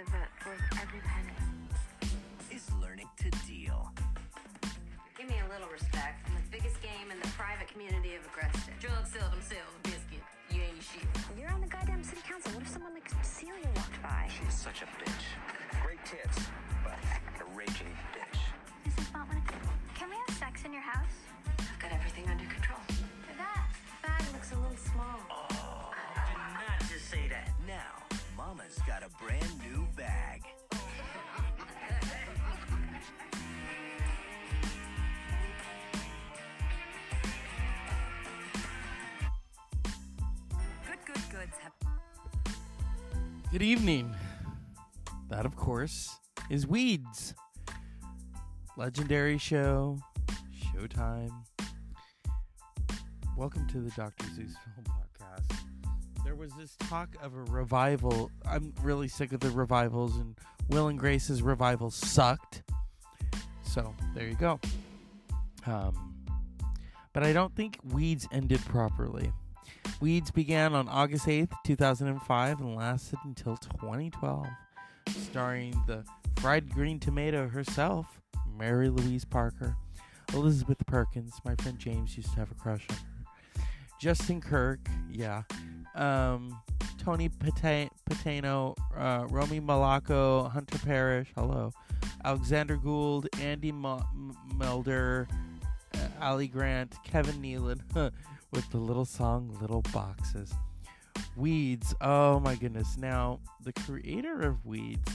of expensive, Good evening. That, of course, is Weeds. Legendary show, Showtime. Welcome to the Dr. Zeus Film Podcast. There was this talk of a revival. I'm really sick of the revivals, and Will and Grace's revival sucked. So, there you go. Um, but I don't think Weeds ended properly. Weeds began on August 8th, 2005, and lasted until 2012, starring the fried green tomato herself, Mary Louise Parker, Elizabeth Perkins, my friend James used to have a crush on her, Justin Kirk, yeah, um, Tonye Patano, uh, Romy Malaco, Hunter Parrish, hello, Alexander Gould, Andy Mo- M- Milder, uh, Allie Grant, Kevin Nealon, with the little song Little Boxes. Weeds, oh my goodness. Now, the creator of Weeds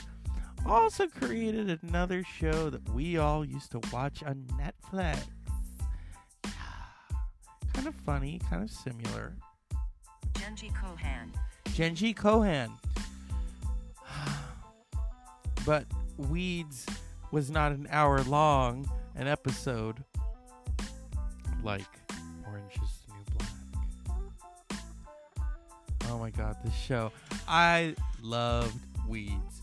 also created another show that we all used to watch on Netflix. kind of funny, kind of similar. Jenji Kohan. Jenji Kohan. but Weeds was not an hour long, an episode like my god, this show. I loved Weeds.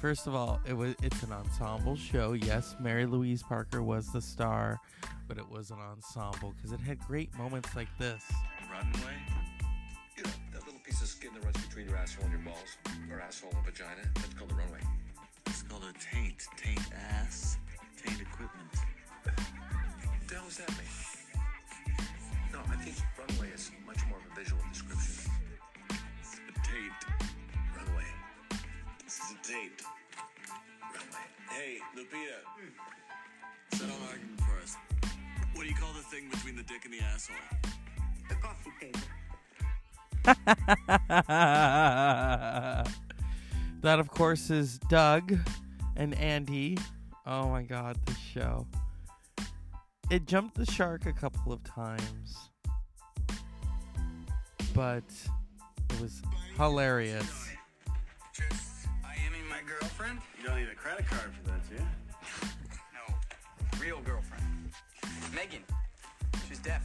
First of all, it was it's an ensemble show. Yes, Mary Louise Parker was the star, but it was an ensemble because it had great moments like this. Runway? You know, that little piece of skin that runs between your asshole and your balls. Or asshole and vagina. That's called the runway. It's called a taint. Taint ass. Taint equipment. What the hell does that mean? No, I think runway is much more of a visual description. This is a taint. Runway. Hey, Lupita. Settle an argument for us. What do you call the thing between the dick and the asshole? The coffee table. that, of course, is Doug and Andy. Oh my god, this show. It jumped the shark a couple of times, but it was hilarious. Girlfriend? You don't need a credit card for that, do you? No, real girlfriend. Megan. She's deaf.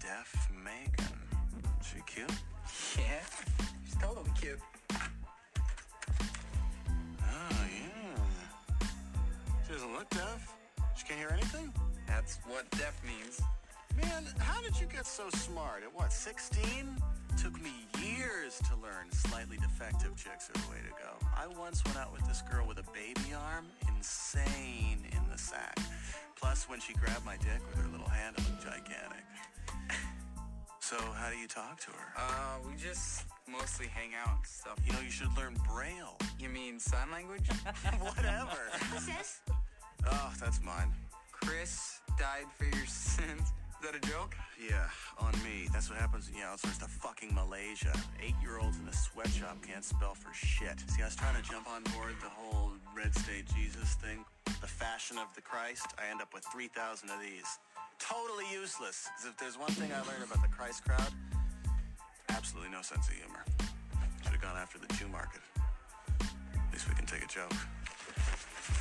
Deaf Megan. She cute? Yeah, she's totally cute. Oh, yeah. She doesn't look deaf. She can't hear anything? That's what deaf means. Man, how did you get so smart? At what, 16? Took me years to learn slightly defective chicks are the way to go. I once went out with this girl with a baby arm, insane in the sack. Plus, when she grabbed my dick with her little hand, it looked gigantic. so, how do you talk to her? Uh, we just mostly hang out and stuff. You know, you should learn Braille. You mean sign language? Whatever. Sis? oh, that's mine. Chris died for your sins. Is that a joke? Yeah, on me. That's what happens when you outsource to fucking Malaysia. Eight-year-olds in a sweatshop can't spell for shit. See, I was trying to jump on board the whole red state Jesus thing. The fashion of the Christ. I end up with 3,000 of these. Totally useless. Because if there's one thing I learned about the Christ crowd, absolutely no sense of humor. Should have gone after the Jew market. At least we can take a joke.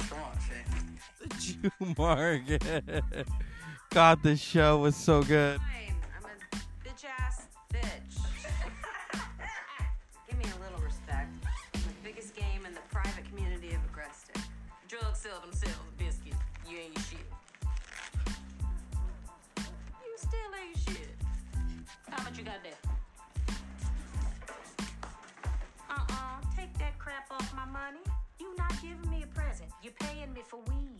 Come on, Shane. The Jew market. God, this show was so good. I'm a bitch ass bitch. Give me a little respect. I'm the biggest game in the private community of sell themselves. You ain't shit. You still ain't shit. How much you got there? Uh uh Take that crap off my money. You not giving me a present. You're paying me for weed.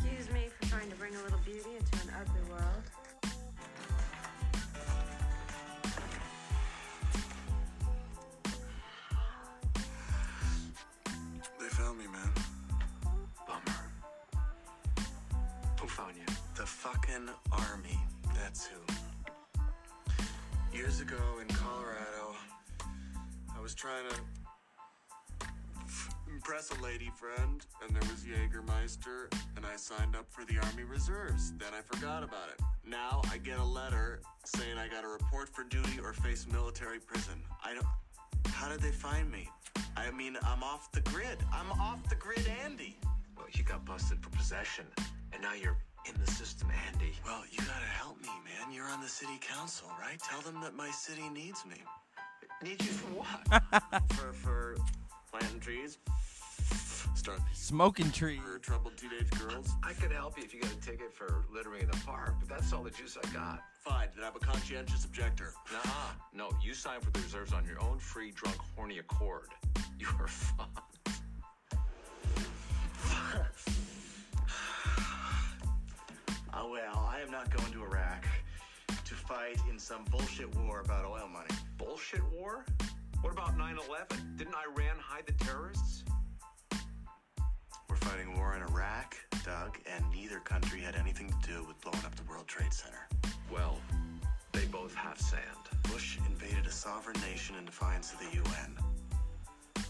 Excuse me for trying to bring a little beauty into an ugly world. They found me, man. Bummer. Who found you? The fucking army. That's who. Years ago in Colorado, I was trying to f- impress a lady friend, and there was Jägermeister, and I signed up for the Army Reserves. Then I forgot about it. Now I get a letter saying I got to report for duty or face military prison. I don't. How did they find me? I mean, I'm off the grid. I'm off the grid, Andy. Well, you got busted for possession, and now you're in the system, Andy. Well, you gotta help me, man. You're on the city council, right? Tell them that my city needs me. Need you for what? for for planting trees, start Smoking tree. for troubled teenage girls. I could help you if you got a ticket for littering in the park, but that's all the juice I got. Fine, then I'm a conscientious objector. Nah, no, you signed for the reserves on your own free, drunk, horny accord. You are fucked. Oh well, I am not going to Iraq to fight in some bullshit war about oil money. Bullshit war? What about 9 11? Didn't Iran hide the terrorists? We're fighting a war in Iraq, Doug, and neither country had anything to do with blowing up the World Trade Center. Well, they both have sand. Bush invaded a sovereign nation in defiance of the UN.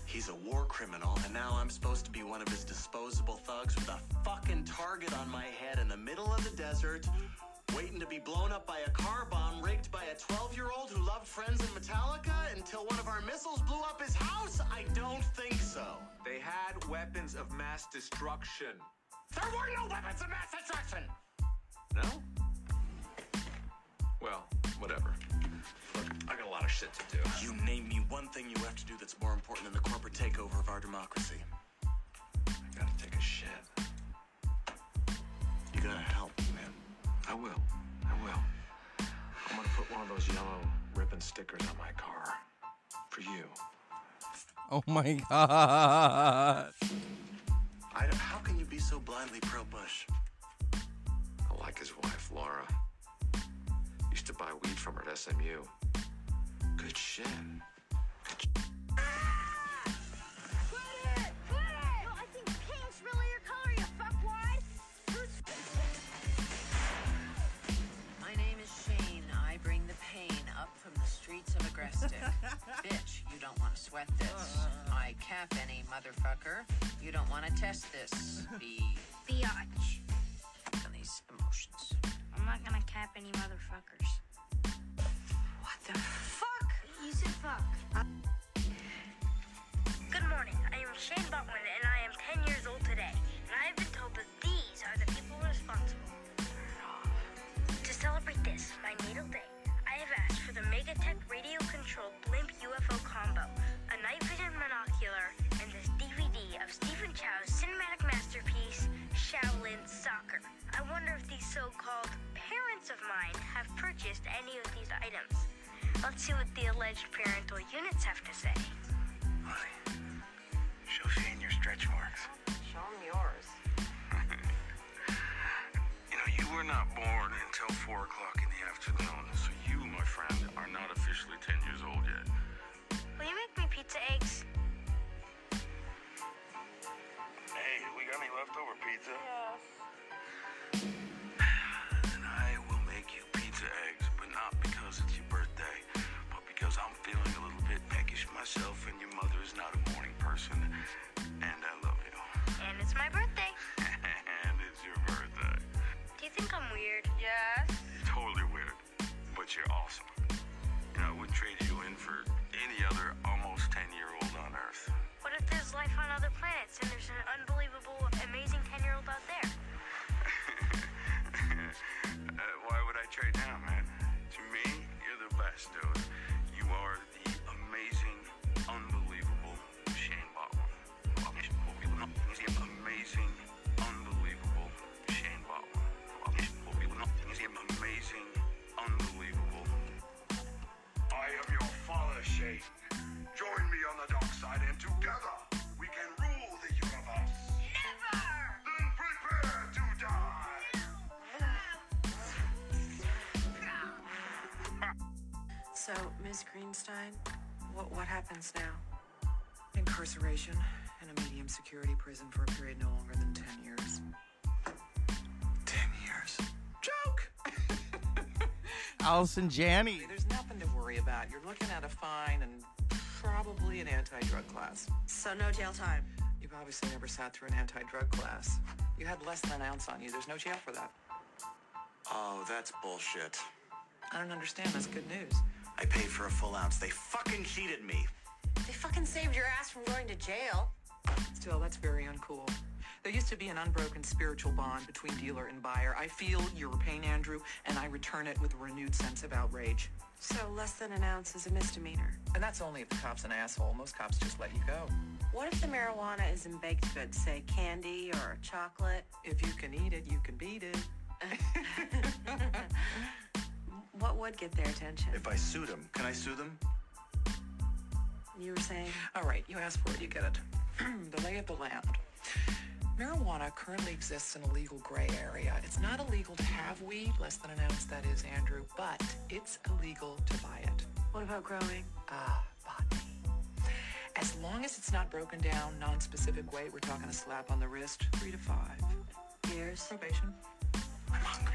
He's a war criminal, and now I'm supposed to be one of his disposable thugs with a fucking target on my head in the middle of the desert, waiting to be blown up by a car bomb rigged by a 12 year old who loved Friends and Metallica until one of our missiles blew up his house? I don't think so. They had weapons of mass destruction. There were no weapons of mass destruction! No? Well, whatever. Look, I got a lot of shit to do. You name me one thing you have to do that's more important than the corporate takeover of our democracy. I gotta take a shit. You gotta help. I will. I will. I'm gonna put one of those yellow ribbon stickers on my car. For you. Oh my god. I don't, how can you be so blindly pro Bush? I like his wife, Laura. Used to buy weed from her at SMU. Good shit. Cap any motherfucker. You don't want to test this. Be biatch? on these emotions. I'm not gonna cap any motherfuckers. What the fuck? You said fuck. Good morning. I am Shane Botwin, see what Join me on the dark side, and together we can rule the universe. So, Ms. Greenstein, what, what happens now? Incarceration in a medium security prison for a period no longer than 10 years. 10 years? Joke! Allison Janney. There's nothing to worry about. You're looking at a fine and probably an anti drug class. So no jail time. You've obviously never sat through an anti drug class. You had less than an ounce on you. There's no jail for that. Oh, that's bullshit. I don't understand. That's good news. I paid for a full ounce. They fucking cheated me. They fucking saved your ass from going to jail. Still, that's very uncool. There used to be an unbroken spiritual bond between dealer and buyer. I feel your pain, Andrew, and I return it with a renewed sense of outrage. So less than an ounce is a misdemeanor. And that's only if the cop's an asshole. Most cops just let you go. What if the marijuana is in baked goods, say candy or chocolate? If you can eat it, you can beat it. What would get their attention? If I sued them, can I sue them? You were saying? All right, you asked for it, you get it. the lay of the land. Marijuana currently exists in a legal gray area. It's not illegal to have weed, less than an ounce, that is, Andrew, but it's illegal to buy it. What about growing? Ah, botany. As long as it's not broken down, non-specific weight, we're talking a slap on the wrist, three to five. Years? Probation. I'm hungry.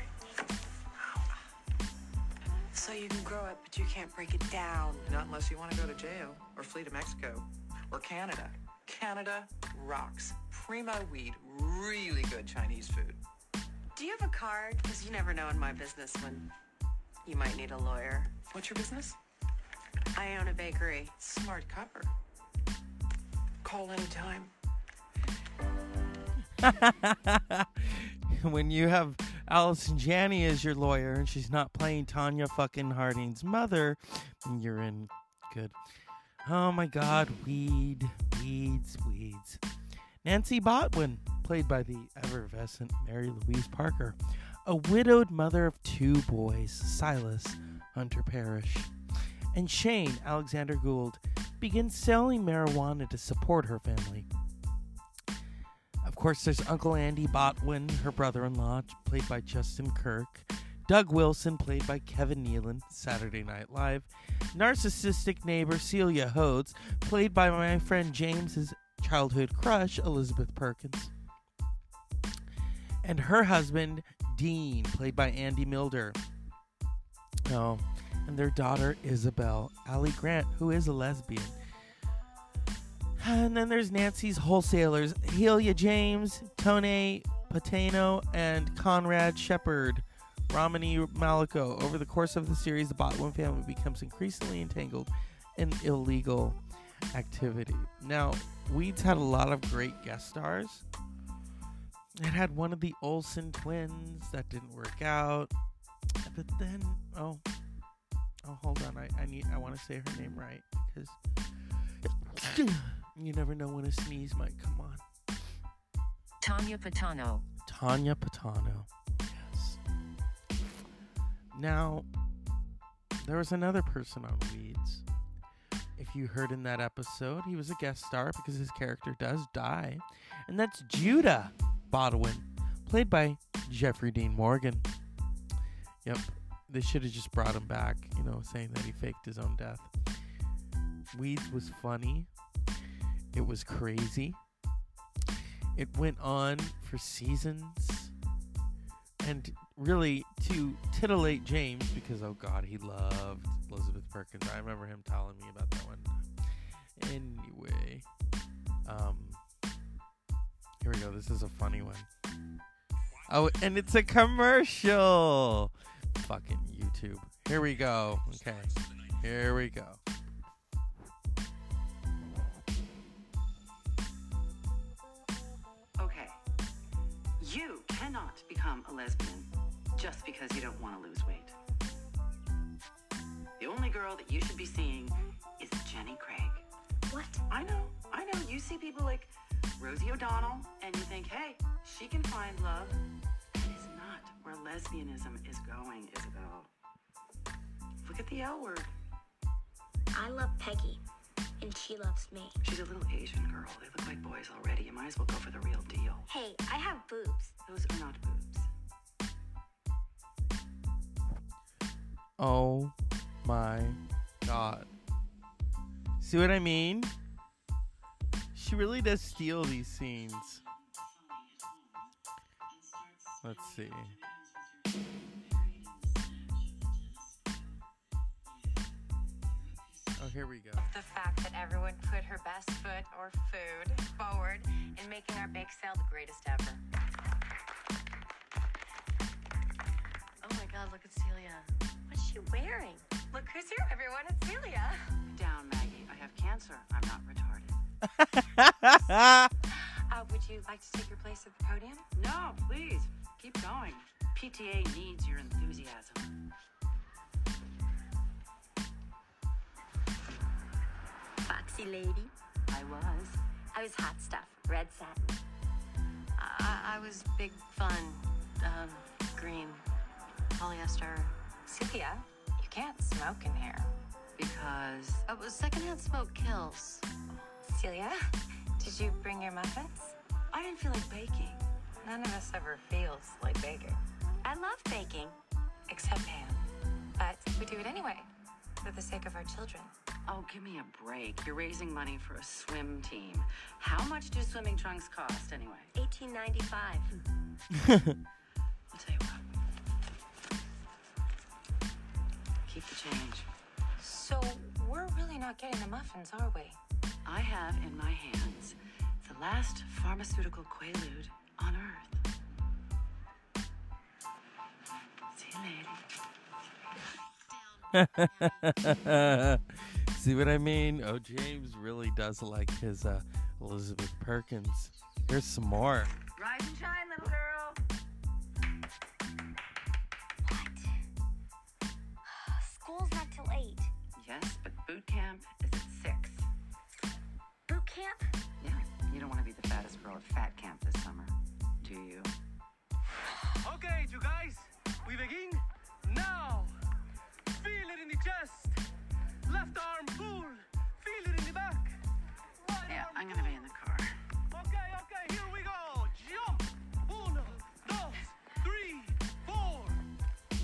So you can grow it, but you can't break it down. Not unless you want to go to jail or flee to Mexico or Canada. Canada rocks. Primo weed, really good Chinese food. Do you have a card? Because you never know in my business when you might need a lawyer. What's your business? I own a bakery. Smart copper. Call anytime. when you have Allison Janney as your lawyer and she's not playing Tonya fucking Harding's mother, you're in good. Oh my god, weed, weeds, weeds. Nancy Botwin, played by the effervescent Mary Louise Parker, a widowed mother of two boys, Silas Hunter Parrish, and Shane Alexander Gould, begins selling marijuana to support her family. Of course, there's Uncle Andy Botwin, her brother in law, played by Justin Kirk. Doug Wilson, played by Kevin Nealon, Saturday Night Live. Narcissistic neighbor Celia Hodes, played by my friend James's childhood crush, Elizabeth Perkins. And her husband, Dean, played by Andy Milder. Oh, and their daughter, Isabel Allie Grant, who is a lesbian. And then there's Nancy's wholesalers, Heylia James, Tonye Patano, and Conrad Shepard, Romany Malico. Over the course of the series, the Botwin family becomes increasingly entangled in illegal activity. Now, Weeds had a lot of great guest stars. It had one of the Olsen twins that didn't work out. But then, oh, oh, hold on. I, I need. I want to say her name right because you never know when a sneeze might come on. Tanya Patano. Tanya Patano. Yes. Now, there was another person on Weeds. If you heard in that episode, he was a guest star because his character does die. And that's Judah Botwin, played by Jeffrey Dean Morgan. Yep, they should have just brought him back, you know, saying that he faked his own death. Weeds was funny. It was crazy. It went on for seasons. And really to titillate James because oh god, he loved Elizabeth Perkins. I remember him telling me about that one. Anyway, um here we go. This is a funny one. Oh, and it's a commercial. Fucking YouTube. Here we go. Okay. Here we go. Okay. You cannot become a lesbian just because you don't want to lose weight. The only girl that you should be seeing is Jenny Craig. What? I know, I know. You see people like Rosie O'Donnell and you think, hey, she can find love. That is not where lesbianism is going, Isabel. Look at the L word. I love Peggy, and she loves me. She's a little Asian girl. They look like boys already. You might as well go for the real deal. Hey, I have boobs. Those are not boobs. Oh my god. See what I mean? She really does steal these scenes. Let's see. Oh, here we go. The fact that everyone put her best foot or food forward in making our bake sale the greatest ever. God, look at Celia. What's she wearing? Look who's here, everyone. It's Celia. Down, Maggie. I have cancer. I'm not retarded. Uh, would you like to take your place at the podium? No, please. Keep going. PTA needs your enthusiasm. Foxy lady. I was. I was hot stuff. Red satin. I, I was big fun. Um, green. Polyester. Celia, you can't smoke in here. Because Oh, well, secondhand smoke kills. Celia, did you bring your muffins? I didn't feel like baking. None of us ever feels like baking. I love baking. Except Pam. But we do it anyway, for the sake of our children. Oh, give me a break. You're raising money for a swim team. How much do swimming trunks cost anyway? Eighteen ninety-five. I'll tell you what. Keep the change. So we're really not getting the muffins, are we? I have in my hands the last pharmaceutical quaalude on Earth. See you later. See what I mean? Oh, James really does like his uh, Elizabeth Perkins. Here's some more. Rise and shine, Yes, but boot camp is at six. Boot camp? Yeah, you don't want to be the fattest girl at fat camp this summer, do you? Okay, you guys, we begin now. Feel it in the chest. Left arm pull. Feel it in the back. Right Yeah, I'm gonna be in the car. Okay, okay, here we go. Jump. Uno, dos, three, four. Do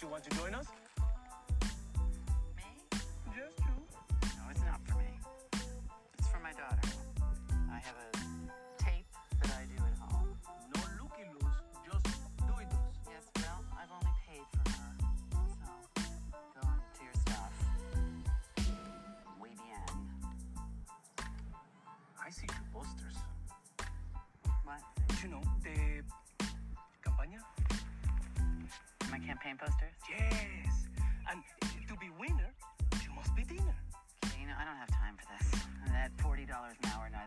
you want to join us? Have a tape that I do at home. No looky loose. Just do it. Yes, well, I've only paid for her. So, go into your stuff. Muy bien. I see two posters. What? You know, the campaña? My campaign posters? Yes. And to be winner, you must be dinner. Okay, you know, I don't have time for this. And at $40 an hour, neither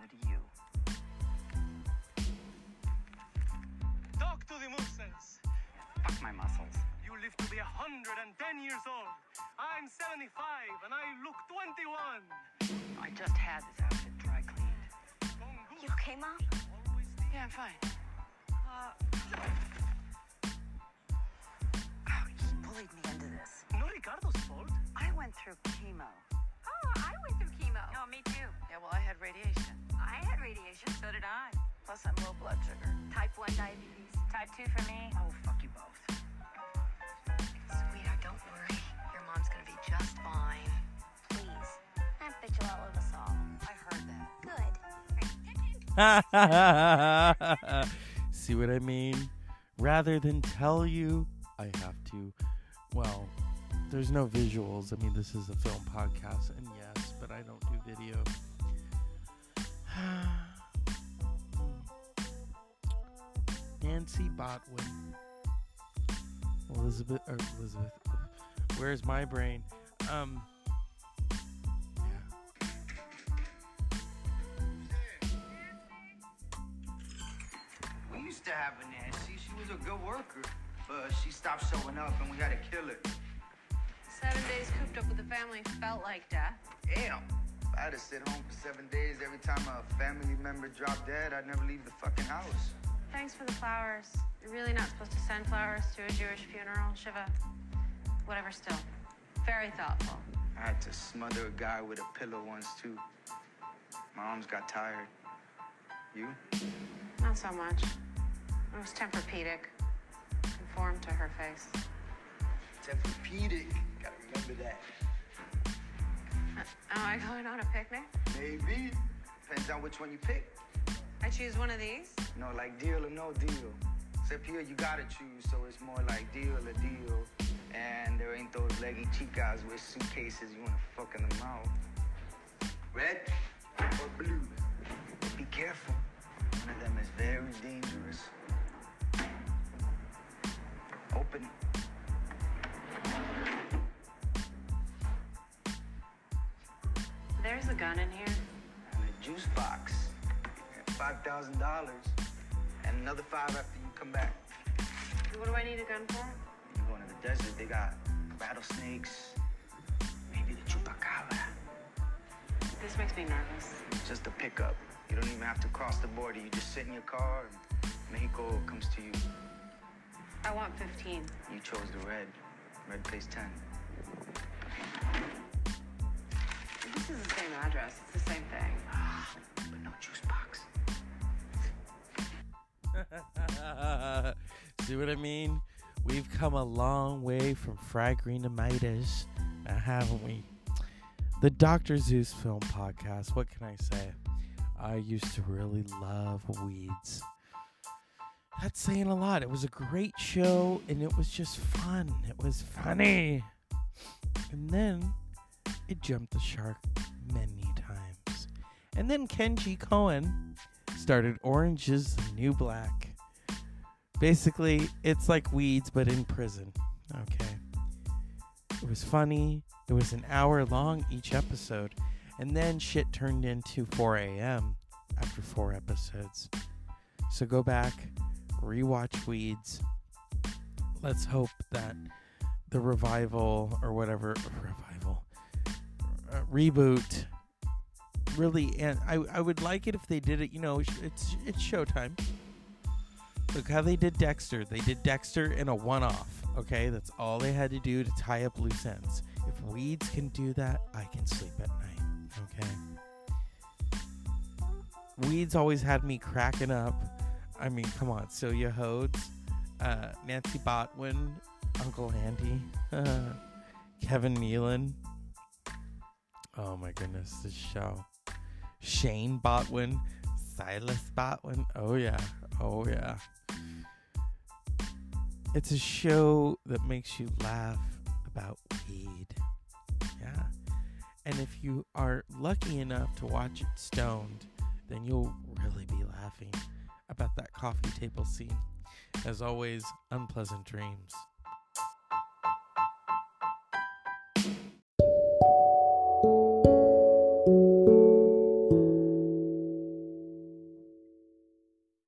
Talk to the muscles. Fuck my muscles. You live to be 110 years old. I'm 75 and I look 21. I just had this outfit dry cleaned. You okay, Mom? Yeah, I'm fine. Uh, oh, he bullied me into this. No Ricardo's fault. I went through chemo. Oh, I went through chemo. Oh, me too. Yeah, well, I had radiation. I had radiation, so did I. Plus, I'm low blood sugar. Type 1 diabetes. Type 2 for me. Oh, fuck you both. Sweetheart, don't worry. Your mom's gonna be just fine. Please. I bet you all of us all. I heard that. Good. See what I mean? Rather than tell you, I have to. Well, there's no visuals. I mean, this is a film podcast, and yes, but I don't do video. Nancy Botwin. Elizabeth or Elizabeth. Where's my brain? Um We used to have a Nancy. She was a good worker, but she stopped showing up, and we had to kill her. Seven days cooped up with the family felt like death. Damn. If I had to sit home for seven days every time a family member dropped dead, I'd never leave the fucking house. Thanks for the flowers. You're really not supposed to send flowers to a Jewish funeral, Shiva. Whatever, still. Very thoughtful. I had to smother a guy with a pillow once, too. My arms got tired. You? Not so much. It was Tempur-Pedic. Conformed to her face. Tempur-Pedic. Gotta Remember that. Uh, am I going on a picnic? Maybe. Depends on which one you pick. I choose one of these. No, like deal or no deal. Except here you gotta choose, so it's more like deal or deal. And there ain't those leggy chicas with suitcases you wanna fuck in the mouth. Red or blue? But be careful. One of them is very dangerous. Open it. There's a gun in here. And a juice box. Five thousand dollars. And another five after you come back. What do I need a gun for? You going to the desert, they got rattlesnakes, maybe the chupacabra. This makes me nervous. Just a pickup. You don't even have to cross the border. You just sit in your car and Mexico comes to you. I want 15. You chose the red. Red pays 10. This is the same address. It's the same thing. Ah, but no juice box. See what I mean? We've come a long way from Fried Green Tomatoes, now haven't we? The Dr. Zeus Film Podcast. What can I say? I used to really love weeds. That's saying a lot. It was a great show and it was just fun. It was funny. And then it jumped the shark many times. And then Jenji Kohan started Orange is New Black. Basically, it's like weeds but in prison. Okay. It was funny. It was an hour long each episode. And then shit turned into 4 a.m. after four episodes. So go back, rewatch Weeds. Let's hope that the revival or whatever revival uh, reboot really and I, I would like it if they did it you know it's it's, showtime. Look how they did dexter. They did dexter in a one-off okay? That's all they had to do to tie up loose ends. If weeds can do that i can sleep at night okay? Weeds always had me cracking up. I mean come on celia hodes uh, nancy botwin uncle andy kevin nealon. Oh my goodness this show Shane Botwin, Silas Botwin. Oh yeah, oh yeah. It's a show that makes you laugh about weed. Yeah. And if you are lucky enough to watch it stoned, then you'll really be laughing about that coffee table scene. As always, unpleasant dreams.